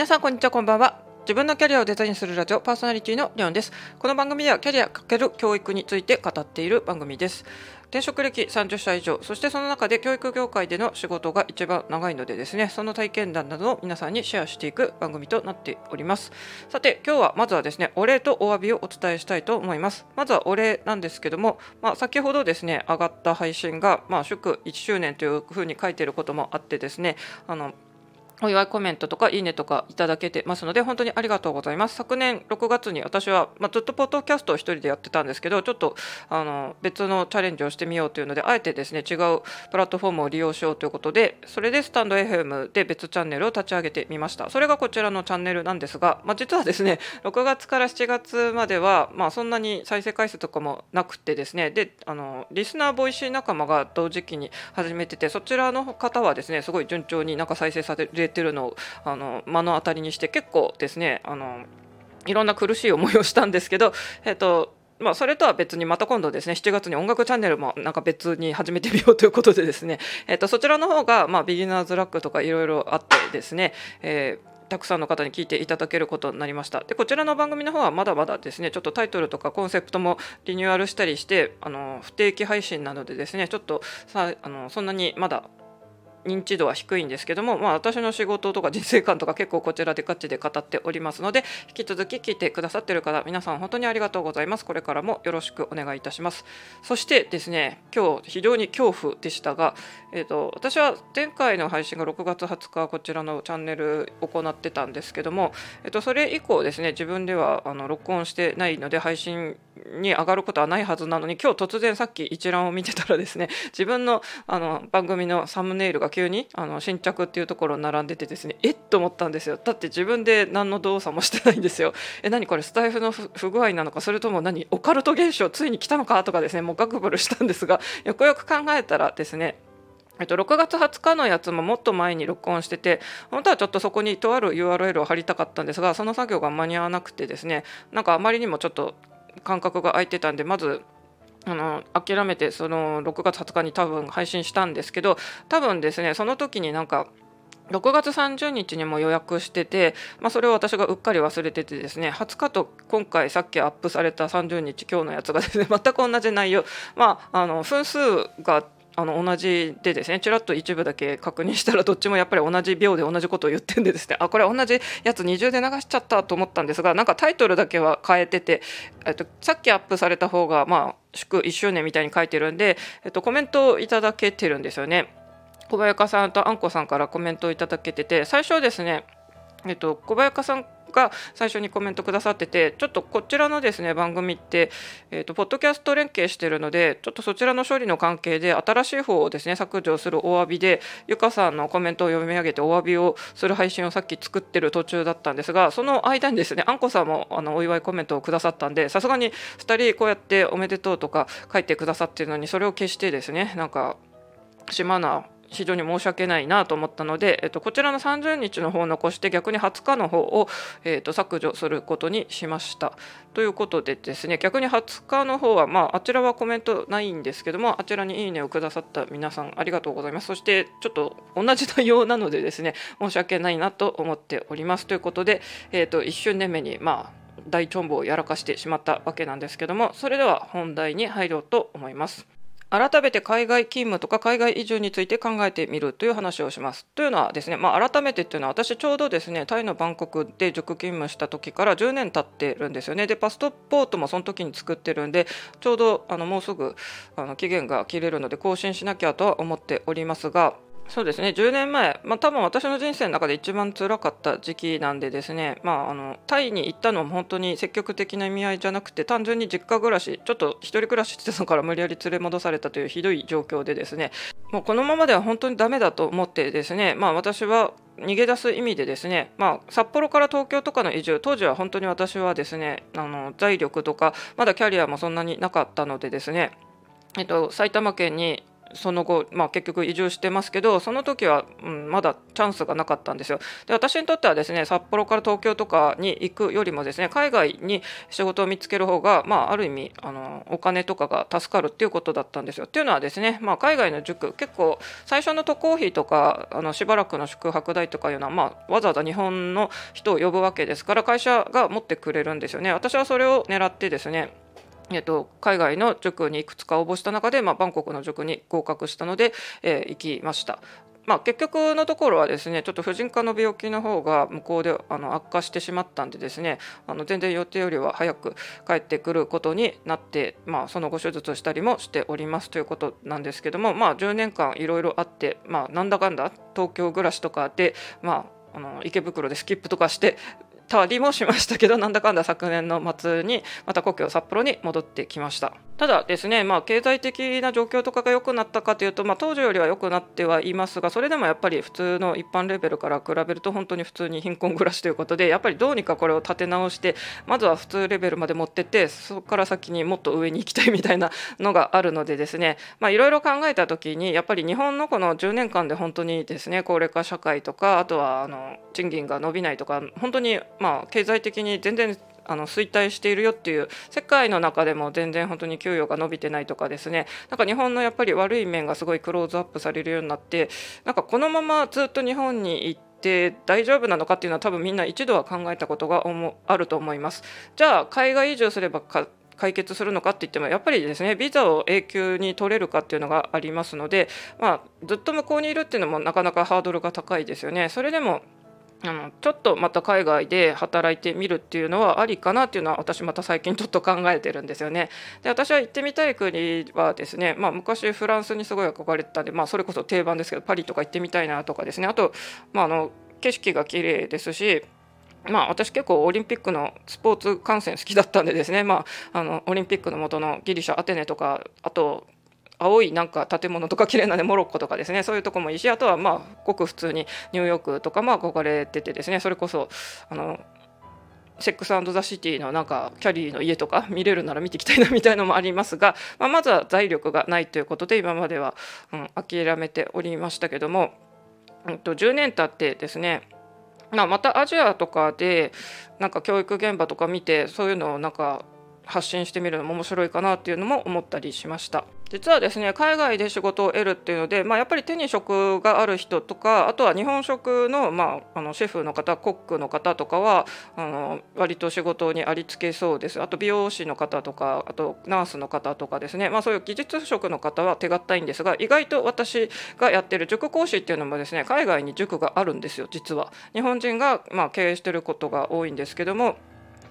皆さんこんにちはこんばんは。自分のキャリアをデザインするラジオパーソナリティのリオンです。この番組ではキャリア×教育について語っている番組です。転職歴30社以上そしてその中で教育業界での仕事が一番長いのでですねその体験談などを皆さんにシェアしていく番組となっております。さて今日はまずはですねお礼とお詫びをお伝えしたいと思います。まずはお礼なんですけども、まあ、先ほどですね上がった配信が、まあ、祝1周年というふうに書いていることもあってですねあのお祝いコメントとかいいねとかいただけてますので本当にありがとうございます。昨年6月に私は、まあ、ずっとポッドキャストを1人でやってたんですけどちょっとあの別のチャレンジをしてみようというのであえてですね違うプラットフォームを利用しようということでそれでスタンド FM で別チャンネルを立ち上げてみました。それがこちらのチャンネルなんですが、まあ、実はですね 6月から7月までは、まあ、そんなに再生回数とかもなくてですねであのリスナーボイシー仲間が同時期に始めててそちらの方はですねすごい順調になんか再生されててるのをあの目の当たりにして結構ですねあのいろんな苦しい思いをしたんですけど、えっとまあ、それとは別にまた今度ですね7月に音楽チャンネルもなんか別に始めてみようということでですね、えっと、そちらの方が、まあ、ビギナーズラックとかいろいろあってですね、えーたくさんの方に聞いていただけることになりました。でこちらの番組の方はまだまだですねちょっとタイトルとかコンセプトもリニューアルしたりしてあの不定期配信なのでですねちょっとさあのそんなにまだ認知度は低いんですけども、まあ、私の仕事とか人生観とか結構こちらでガチで語っておりますので引き続き聞いてくださってる方皆さん本当にありがとうございます。これからもよろしくお願いいたします。そしてですね今日非常に恐怖でしたが、えーと、私は前回の配信が6月20日こちらのチャンネル行ってたんですけども、えーと、それ以降ですね自分ではあの録音してないので配信に上がることはないはずなのに今日突然さっき一覧を見てたらですね自分のあの番組のサムネイルが急にあの新着っていうところに並んでてですねえっと思ったんですよ。だって自分で何の動作もしてないんですよ。え何これスタイフの不具合なのかそれとも何オカルト現象ついに来たのかとかですねもうガクブルしたんですが よくよく考えたらですねえっと、6月20日のやつももっと前に録音してて本当はちょっとそこにとある URL を貼りたかったんですがその作業が間に合わなくてですねなんかあまりにもちょっと間隔が空いてたんでまずあの諦めてその6月20日に多分配信したんですけど多分ですねその時になんか6月30日にも予約してて、まあ、それを私がうっかり忘れててですね20日と今回さっきアップされた30日今日のやつがですね全く同じ内容。まああの分数があの同じでですねちらっと一部だけ確認したらどっちもやっぱり同じ秒で同じことを言ってんでですねあこれ同じやつ二重で流しちゃったと思ったんですがなんかタイトルだけは変えてて、えっと、さっきアップされた方がまあ祝1周年みたいに書いてるんで、えっと、コメントをいただけてるんですよね。小早川さんとあんこさんからコメントをいただけてて最初はですねえっと、小早川さんが最初にコメントくださっててちょっとこちらのですね番組って、えーと、ポッドキャスト連携してるのでちょっとそちらの処理の関係で新しい方をですね削除するお詫びでゆかさんのコメントを読み上げてお詫びをする配信をさっき作ってる途中だったんですがその間にですねあんこさんもあのお祝いコメントをくださったんでさすがに2人こうやっておめでとうとか書いてくださってるのにそれを消してですねなんか島な非常に申し訳ないなと思ったので、えっと、こちらの30日の方を残して逆に20日の方を、えっと、削除することにしました。ということでですね逆に20日の方は、まあ、あちらはコメントないんですけどもあちらにいいねをくださった皆さんありがとうございますそしてちょっと同じ内容なのでですね申し訳ないなと思っておりますということで、えっと、1周年目にまあ大チョンボをやらかしてしまったわけなんですけどもそれでは本題に入ろうと思います。改めて海外勤務とか海外移住について考えてみるという話をします。というのはですね、まあ、改めてというのは私ちょうどですねタイのバンコクで塾勤務した時から10年経ってるんですよね。でパスポートもその時に作ってるんでちょうどあのもうすぐあの期限が切れるので更新しなきゃとは思っておりますがそうですね。10年前、まあ、多分私の人生の中で一番辛かった時期なんでですね、まあ、あのタイに行ったのも本当に積極的な意味合いじゃなくて単純に実家暮らしちょっと一人暮らししてたから無理やり連れ戻されたというひどい状況でですね。もうこのままでは本当にダメだと思ってですね、まあ、私は逃げ出す意味でですね、まあ、札幌から東京とかの移住当時は本当に私はですねあの財力とかまだキャリアもそんなになかったのでですね、えっと、埼玉県にその後、まあ、結局移住してますけどその時は、うん、まだチャンスがなかったんですよ。で私にとってはですね札幌から東京とかに行くよりもですね海外に仕事を見つける方が、まあ、ある意味あのお金とかが助かるっていうことだったんですよ。っていうのはですね、まあ、海外の塾結構最初の渡航費とかあのしばらくの宿泊代とかいうのは、まあ、わざわざ日本の人を呼ぶわけですから会社が持ってくれるんですよね。私はそれを狙ってですねえっと、海外の塾にいくつか応募した中で、まあ、バンコクの塾に合格したので、えー、行きました。まあ、結局のところはですねちょっと婦人科の病気の方が向こうであの悪化してしまったんでですねあの全然予定よりは早く帰ってくることになって、まあ、その後手術をしたりもしておりますということなんですけども、まあ、10年間いろいろあって、まあ、なんだかんだ東京暮らしとかで、まあ、あの池袋でスキップとかしてたりもしましたけどなんだかんだ昨年の末にまた故郷札幌に戻ってきました。ただですね、まあ、経済的な状況とかが良くなったかというと、まあ、当時よりは良くなってはいますがそれでもやっぱり普通の一般レベルから比べると本当に普通に貧困暮らしということでやっぱりどうにかこれを立て直してまずは普通レベルまで持ってってそこから先にもっと上に行きたいみたいなのがあるのでですねいろいろ考えた時にやっぱり日本のこの10年間で本当にですね高齢化社会とかあとはあの賃金が伸びないとか本当にまあ経済的に全然あの衰退しているよっていう世界の中でも全然本当に給与が伸びてないとかですねなんか日本のやっぱり悪い面がすごいクローズアップされるようになってなんかこのままずっと日本に行って大丈夫なのかっていうのは多分みんな一度は考えたことがあると思います。じゃあ海外移住すれば解決するのかって言ってもやっぱりですねビザを永久に取れるかっていうのがありますので、まあ、ずっと向こうにいるっていうのもなかなかハードルが高いですよね。それでもあのちょっとまた海外で働いてみるっていうのはありかなっていうのは私また最近ちょっと考えてるんですよね。で私は行ってみたい国はですね、まあ、昔フランスにすごい憧れてたんで、まあ、それこそ定番ですけどパリとか行ってみたいなとかですねあと、まあ、あの景色が綺麗ですしまあ、私結構オリンピックのスポーツ観戦好きだったんでですね、まあ、あのオリンピックの元のギリシャアテネとかあと青いなんか建物とか綺麗なねモロッコとかですねそういうとこもいいしあとはまあごく普通にニューヨークとかも憧れててですねそれこそあのセックスザ・シティのなんかキャリーの家とか見れるなら見ていきたいなみたいなのもありますが、まあ、まずは財力がないということで今までは、うん、諦めておりましたけども、うん、と10年経ってですねまあ、またアジアとかでなんか教育現場とか見てそういうのをなんか発信してみるのも面白いかなっていうのも思ったりしました。実はですね海外で仕事を得るっていうので、まあ、やっぱり手に職がある人とかあとは日本食の,、まあ、あのシェフの方コックの方とかはあの割と仕事にありつけそうですあと美容師の方とかあとナースの方とかですね、まあ、そういう技術職の方は手堅いんですが意外と私がやってる塾講師っていうのもですね海外に塾があるんですよ実は。日本人が、まあ、経営してることが多いんですけども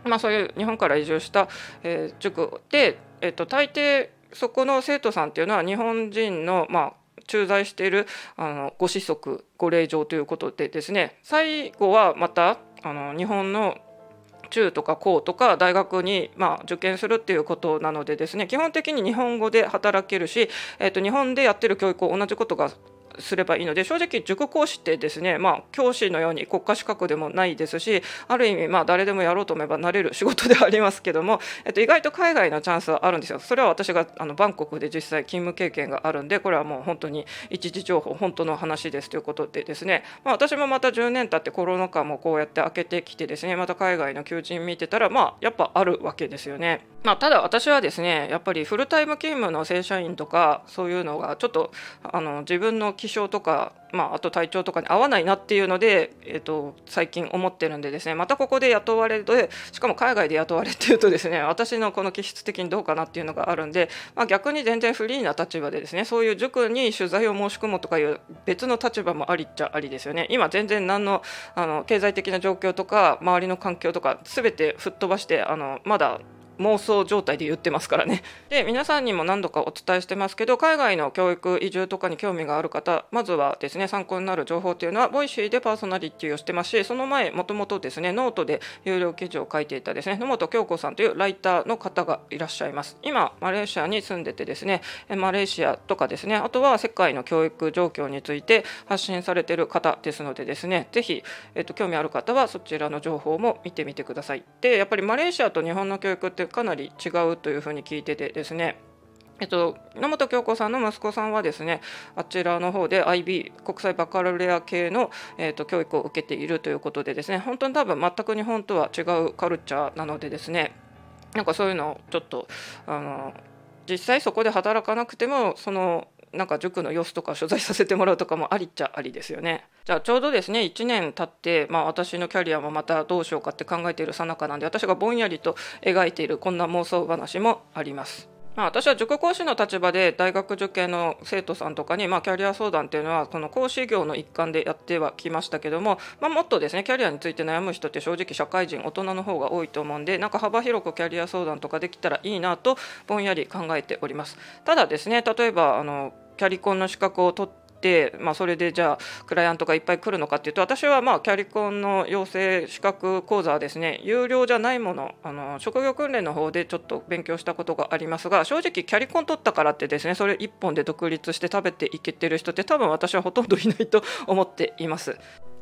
まあ、そういう日本から移住した、えー、塾で、えーと、大抵そこの生徒さんっていうのは日本人の、まあ、駐在しているあのご子息ご令嬢ということでですね最後はまたあの日本の中とか高とか大学に、ま、受験するっていうことなのでですね基本的に日本語で働けるし、えーと日本でやってる教育を同じことがすればいいので正直塾講師ってですね、まあ、教師のように国家資格でもないですしある意味まあ誰でもやろうと思えばなれる仕事ではありますけども、えっと、意外と海外のチャンスはあるんですよ。それは私があのバンコクで実際勤務経験があるんでこれはもう本当に一時情報本当の話ですということでですね、まあ、私もまた10年経ってコロナ禍もこうやって開けてきてですねまた海外の求人見てたらまあやっぱあるわけですよね。まあ、ただ私はですねやっぱりフルタイム勤務の正社員とかそういうのがちょっとあの自分の気象とかまあ、あと体調とかに合わないなっていうので、えーと、最近思ってるんでですねまたここで雇われてしかも海外で雇われってるとですね私のこの気質的にどうかなっていうのがあるんで、まあ、逆に全然フリーな立場でですねそういう塾に取材を申し込むとかいう別の立場もありっちゃありですよね。今全然何のあの経済的な状況とか周りの環境とか全て吹っ飛ばしてあのまだ妄想状態で言ってますからね。で皆さんにも何度かお伝えしてますけど海外の教育移住とかに興味がある方まずはですね参考になる情報っていうのは Voicy でパーソナリティをしてますしその前もともとですねノートで有料記事を書いていたですね野本京子さんというライターの方がいらっしゃいます。今マレーシアに住んでてですねマレーシアとかですねあとは世界の教育状況について発信されてる方ですのでですねぜひ、えっと、興味ある方はそちらの情報も見てみてください。でやっぱりマレーシアと日本の教育ってかなり違うというふうに聞いててですねえっと、野本京子さんの息子さんはですねあちらの方で IB 国際バカロレア系の、えっと、教育を受けているということでですね本当に多分全く日本とは違うカルチャーなのでですねなんかそういうのをちょっとあの実際そこで働かなくてもそのなんか塾の様子とか取材させてもらうとかもありっちゃありですよね。じゃあちょうどですね1年経って、まあ、私のキャリアもまたどうしようかって考えているさなかなんで私がぼんやりと描いているこんな妄想話もあります。まあ、私は塾講師の立場で大学受験の生徒さんとかに、まあ、キャリア相談っていうのはこの講師業の一環でやってはきましたけども、まあ、もっとですねキャリアについて悩む人って正直社会人大人の方が多いと思うんでなんか幅広くキャリア相談とかできたらいいなとぼんやり考えております。ただですね例えばあのキャリコンの資格を取っ、まあ、それでじゃあクライアントがいっぱい来るのかっていうと私はまあキャリコンの養成資格講座はですね有料じゃないものあの職業訓練の方でちょっと勉強したことがありますが正直キャリコン取ったからってですねそれ1本で独立して食べていけてる人って多分私はほとんどいないと思っています。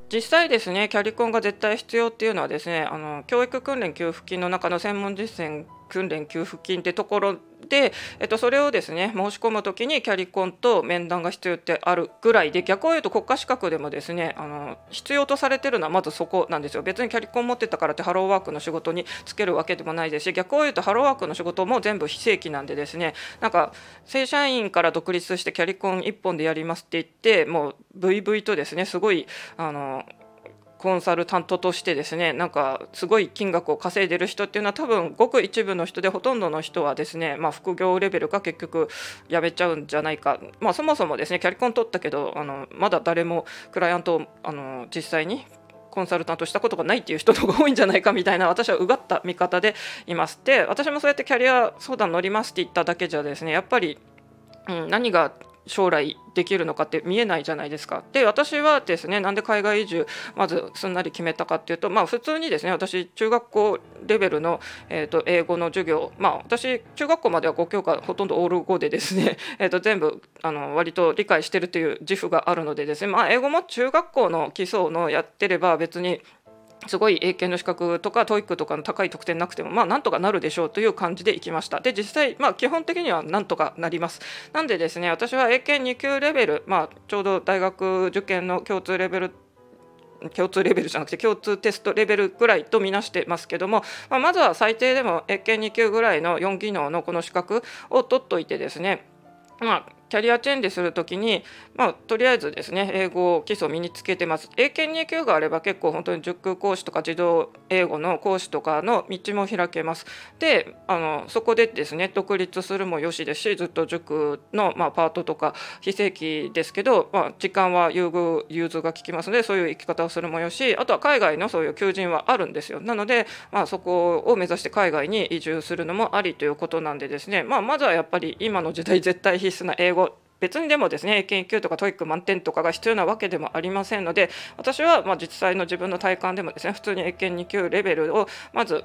実際ですねキャリコンが絶対必要っていうのはですねあの教育訓練給付金の中の専門実践訓練給付金ってところで、えっと、それをですね申し込む時にキャリコンと面談が必要ってあるぐらいで逆を言うと国家資格でもですねあの必要とされてるのはまずそこなんですよ。別にキャリコン持ってたからってハローワークの仕事に就けるわけでもないですし逆を言うとハローワークの仕事も全部非正規なんでですねなんか正社員から独立してキャリコン1本でやりますって言ってもうブイブイとですねすごいあのコンサルタントとしてですねなんかすごい金額を稼いでる人っていうのは多分ごく一部の人でほとんどの人はですね、まあ、副業レベルが結局やめちゃうんじゃないか、まあ、そもそもですねキャリコン取ったけどあのまだ誰もクライアントをあの実際にコンサルタントしたことがないっていう人の方が多いんじゃないかみたいな私はうがった見方でいますで私もそうやってキャリア相談乗りますって言っただけじゃですねやっぱりうん、何が将来できるのかって見えないじゃないですか。で私はですねなんで海外移住まずすんなり決めたかっていうとまあ普通にですね私中学校レベルの、えーと、英語の授業まあ私中学校までは5教科ほとんどオール5でですね、えーと全部あの割と理解してるという自負があるのでですねまあ英語も中学校の基礎のやってれば別にすごい英検の資格とか TOEIC とかの高い得点なくてもまあなんとかなるでしょうという感じでいきました。で実際まあ基本的にはなんとかなります。なんでですね私は英検2級レベルまあちょうど大学受験の共通レベル共通レベルじゃなくて共通テストレベルぐらいとみなしてますけども、まあ、まずは最低でも英検2級ぐらいの4技能のこの資格を取っといてですねまあキャリアチェンジするときに、まあ、とりあえずですね英語基礎を身につけてます。英検2級があれば結構本当に塾講師とか児童英語の講師とかの道も開けます。であのそこでですね独立するもよしですしずっと塾の、まあ、パートとか非正規ですけど、まあ、時間は優遇融通が利きますのでそういう生き方をするもよしあとは海外のそういう求人はあるんですよ。なので、まあ、そこを目指して海外に移住するのもありということなんでですね、まあ、まずはやっぱり今の時代絶対必須な英語別にでもですね英検1級とか TOEIC 満点とかが必要なわけでもありませんので私はま実際の自分の体感でもですね普通に英検2級レベルをまず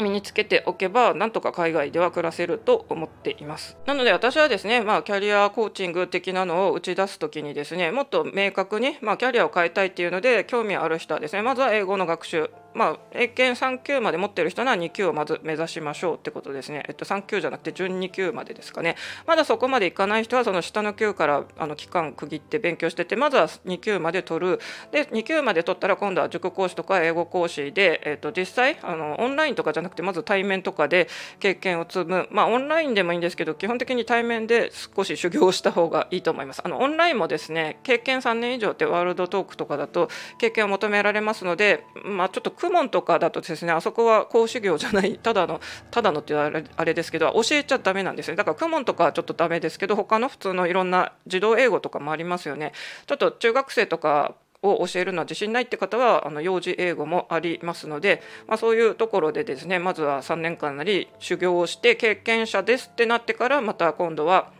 身につけておけばなんとか海外では暮らせると思っています。なので私はですねまあキャリアコーチング的なのを打ち出す時にですねもっと明確にまあキャリアを変えたいっていうので興味ある人はですねまずは英語の学習まあ、英検3級まで持ってる人なら2級をまず目指しましょうってことですね、えっと、3級じゃなくて準2級までですかね。まだそこまでいかない人はその下の級からあの期間区切って勉強しててまずは2級まで取る。で2級まで取ったら今度は塾講師とか英語講師で、えっと、実際あのオンラインとかじゃなくてまず対面とかで経験を積む。まあオンラインでもいいんですけど基本的に対面で少し修行した方がいいと思います。あのオンラインもですね経験3年以上ってワールドトークとかだと経験を求められますのでまあちょっとクモンとかだとですねあそこは講師業じゃないただのただのってあれあれですけど教えちゃダメなんですよだからクモンとかはちょっとダメですけど他の普通のいろんな児童英語とかもありますよね。ちょっと中学生とかを教えるのは自信ないって方はあの幼児英語もありますので、まあ、そういうところでですねまずは3年間なり修行をして経験者ですってなってからまた今度は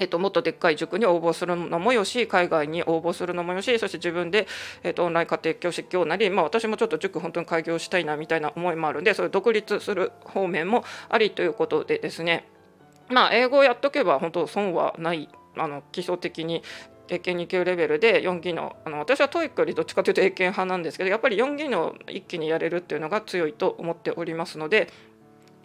えっと、もっとでっかい塾に応募するのもよし海外に応募するのもよしそして自分で、えっと、オンライン家庭教師教なり、まあ、私もちょっと塾本当に開業したいなみたいな思いもあるんでそういう独立する方面もありということでですね。まあ英語をやっとけば本当損はないあの基礎的に英検2級レベルで4技能あの私は TOEIC よりどっちかというと英検派なんですけどやっぱり4技能一気にやれるっていうのが強いと思っておりますので、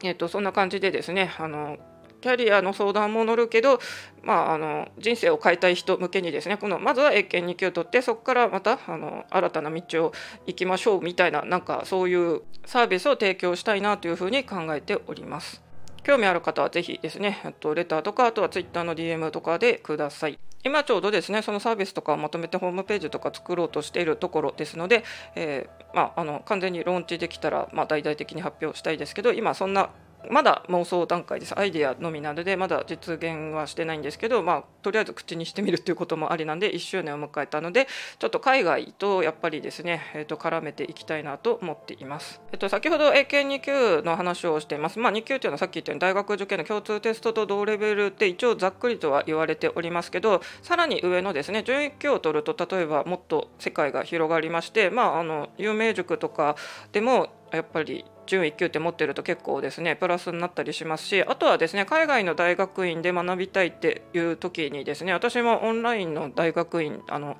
えー、とそんな感じでですねあのキャリアの相談も乗るけど、まあ、あの人生を変えたい人向けにですねこのまずは英検2級を取ってそこからまたあの新たな道を行きましょうみたいななんかそういうサービスを提供したいなというふうに考えております。興味ある方はぜひですね、とレターとか、あとは Twitter の DM とかでください。今ちょうどですね、そのサービスとかをまとめてホームページとか作ろうとしているところですので、えー、まあ、あの完全にローンチできたら、まあ、大々的に発表したいですけど、今そんなまだ妄想段階です。アイデアのみなので、まだ実現はしてないんですけど、まあ、とりあえず口にしてみるということもありなんで、1周年を迎えたので、ちょっと海外とやっぱりですね、えー、と絡めていきたいなと思っています。えっ、と、先ほど英検2級の話をしています。まあ、2級というのはさっき言ったように大学受験の共通テストと同レベルって一応ざっくりとは言われておりますけど、さらに上のですね、11級を取ると、例えばもっと世界が広がりまして、まあ、あの有名塾とかでもやっぱり準1級って持ってると結構ですねプラスになったりしますしあとはですね海外の大学院で学びたいっていう時にですね私もオンラインの大学院あの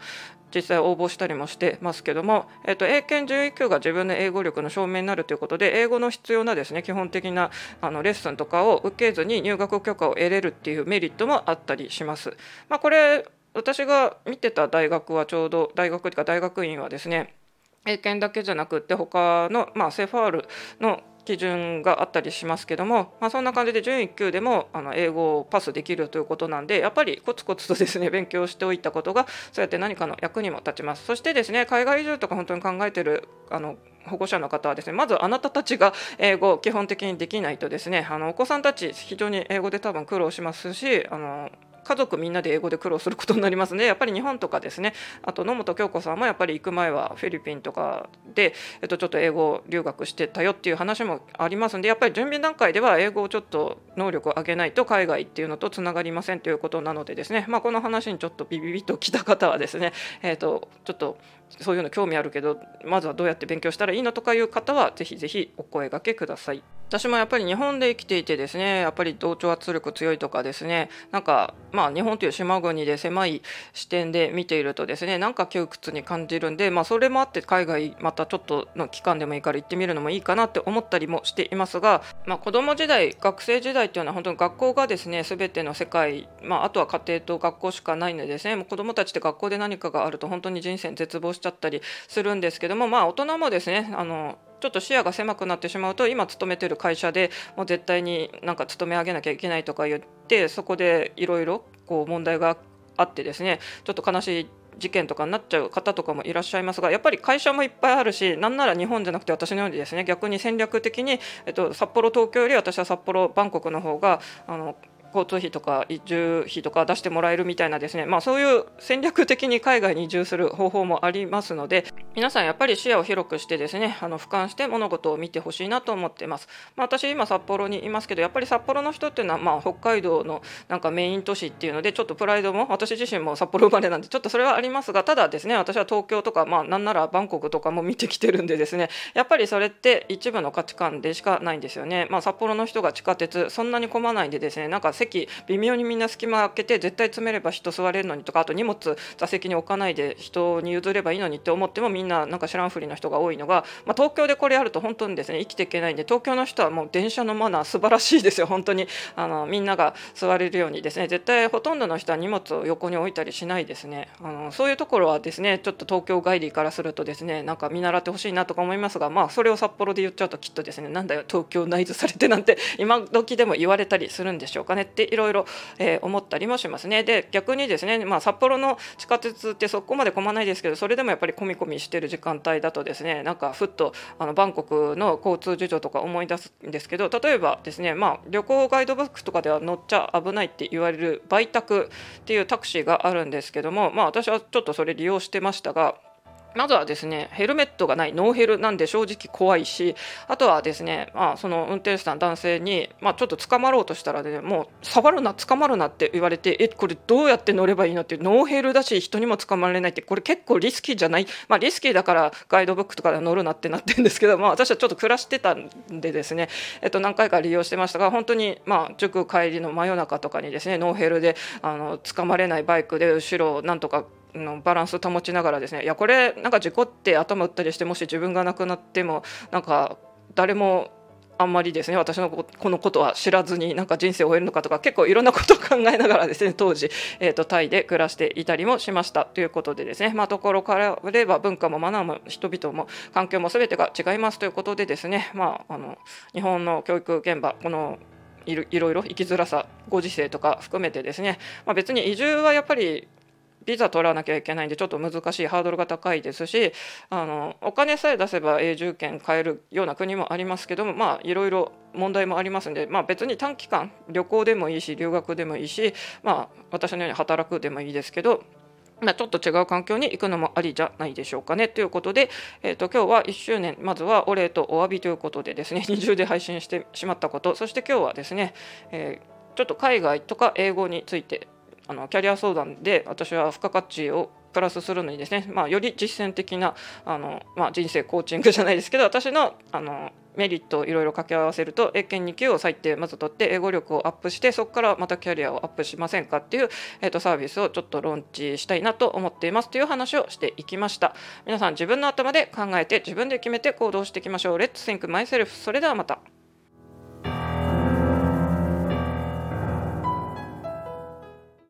実際応募したりもしてますけども、えっと、英検準1級が自分の英語力の証明になるということで英語の必要なですね基本的なあのレッスンとかを受けずに入学許可を得れるっていうメリットもあったりします。まあ、これ私が見てた大学はちょうど大学というか大学院はですね英検だけじゃなくって他の、まあ、セファールの基準があったりしますけども、まあ、そんな感じで準1級でもあの英語をパスできるということなんでやっぱりコツコツとですね勉強しておいたことがそうやって何かの役にも立ちます。そしてですね海外移住とか本当に考えてるあの保護者の方はですねまずあなたたちが英語を基本的にできないとですねあのお子さんたち非常に英語で多分苦労しますしあの家族みんなで英語で苦労することになりますね。やっぱり日本とかですね。あと野本京子さんもやっぱり行く前はフィリピンとかで、えっと、ちょっと英語留学してたよっていう話もありますんでやっぱり準備段階では英語をちょっと能力を上げないと海外っていうのとつながりませんということなのでですね、まあ、この話にちょっとビビビッと来た方はですね、えっと、ちょっとそういうの興味あるけどまずはどうやって勉強したらいいのとかいう方はぜひぜひお声がけください。私もやっぱり日本で生きていてですねやっぱり同調圧力強いとかですねなんかまあ日本という島国で狭い視点で見ているとですねなんか窮屈に感じるんでまあそれもあって海外またちょっとの期間でもいいから行ってみるのもいいかなって思ったりもしていますがまあ子供時代学生時代っていうのは本当に学校がですね全ての世界まああとは家庭と学校しかないのでですねもう子供たちって学校で何かがあると本当に人生絶望しちゃったりするんですけどもまあ大人もですねあのちょっと視野が狭くなってしまうと今勤めてる会社でもう絶対になんか勤め上げなきゃいけないとか言ってそこでいろいろ問題があってですねちょっと悲しい事件とかになっちゃう方とかもいらっしゃいますがやっぱり会社もいっぱいあるしなんなら日本じゃなくて私のようにですね逆に戦略的に、えっと、札幌東京より私は札幌バンコクの方があの交通費とか移住費とか出してもらえるみたいなですね、まあ、そういう戦略的に海外に移住する方法もありますので皆さんやっぱり視野を広くしてですねあの俯瞰して物事を見てほしいなと思ってます、まあ、私今札幌にいますけどやっぱり札幌の人っていうのはまあ北海道のなんかメイン都市っていうのでちょっとプライドも私自身も札幌生まれなんでちょっとそれはありますがただですね私は東京とかまあなんならバンコクとかも見てきてるんでですねやっぱりそれって一部の価値観でしかないんですよね、まあ、札幌の人が地下鉄そんなに混まないんでですねなんか席微妙にみんな隙間開けて絶対詰めれば人座れるのにとかあと荷物座席に置かないで人に譲ればいいのにって思ってもみんなななんか知らんふりの人が多いのが、まあ、東京でこれやると本当にですね生きていけないんで東京の人はもう電車のマナー素晴らしいですよ本当に。あのみんなが座れるようにですね絶対ほとんどの人は荷物を横に置いたりしないですね。あのそういうところはですねちょっと東京帰りからするとですねなんか見習ってほしいなとか思いますがまあそれを札幌で言っちゃうときっとですねなんだよ東京内図されてなんて今時でも言われたりするんでしょうかねっていろいろ思ったりもしますね。で逆にですね、まあ、札幌の地下鉄ってそこまで混まないですけどそれでもやっぱり込み込みしてる時間帯だとですねなんかふっとあのバンコクの交通事情とか思い出すんですけど例えばですね、まあ、旅行ガイドブックとかでは乗っちゃ危ないって言われる売宅っていうタクシーがあるんですけども、まあ、私はちょっとそれ利用してましたがまずはですねヘルメットがないノーヘルなんで正直怖いしあとはですね、まあ、その運転手さん男性に、まあ、ちょっと掴まろうとしたらねもう触るな掴まるなって言われてえこれどうやって乗ればいいのってノーヘルだし人にも掴まれないってこれ結構リスキーじゃない、まあ、リスキーだからガイドブックとかで乗るなってなってるんですけど、まあ、私はちょっと暮らしてたんでですね、えっと、何回か利用してましたが本当に、まあ、塾帰りの真夜中とかにですねノーヘルであの捕まれないバイクで後ろをなんとかのバランスを保ちながらですねいやこれなんか事故って頭打ったりしてもし自分が亡くなってもなんか誰もあんまりですね私のこのことは知らずになんか人生を終えるのかとか結構いろんなことを考えながらですね 当時、えーと、タイで暮らしていたりもしました。ということでですねまあところかられば文化もマナーも人々も環境も全てが違いますということでですねまああの日本の教育現場このいろいろ生きづらさご時世とか含めてですね、まあ、別に移住はやっぱりビザ取らなきゃいけないんでちょっと難しいハードルが高いですしあのお金さえ出せば永住権買えるような国もありますけどもまあいろいろ問題もありますんで、まあ、別に短期間旅行でもいいし留学でもいいし、まあ、私のように働くでもいいですけどまあ、ちょっと違う環境に行くのもありじゃないでしょうかね。ということで、えーと、今日は1周年まずはお礼とお詫びということでですね 二重で配信してしまったことそして今日はですね、えー、ちょっと海外とか英語についてあのキャリア相談で私は付加価値をプラスするのにですね、まあ、より実践的なあの、まあ、人生コーチングじゃないですけど私のあのメリットをいろいろ掛け合わせると英検2級を最低まず取って英語力をアップしてそこからまたキャリアをアップしませんかっていう、えー、とサービスをちょっとローンチしたいなと思っていますという話をしていきました。皆さん自分の頭で考えて自分で決めて行動していきましょう。Let's think myself それではまた。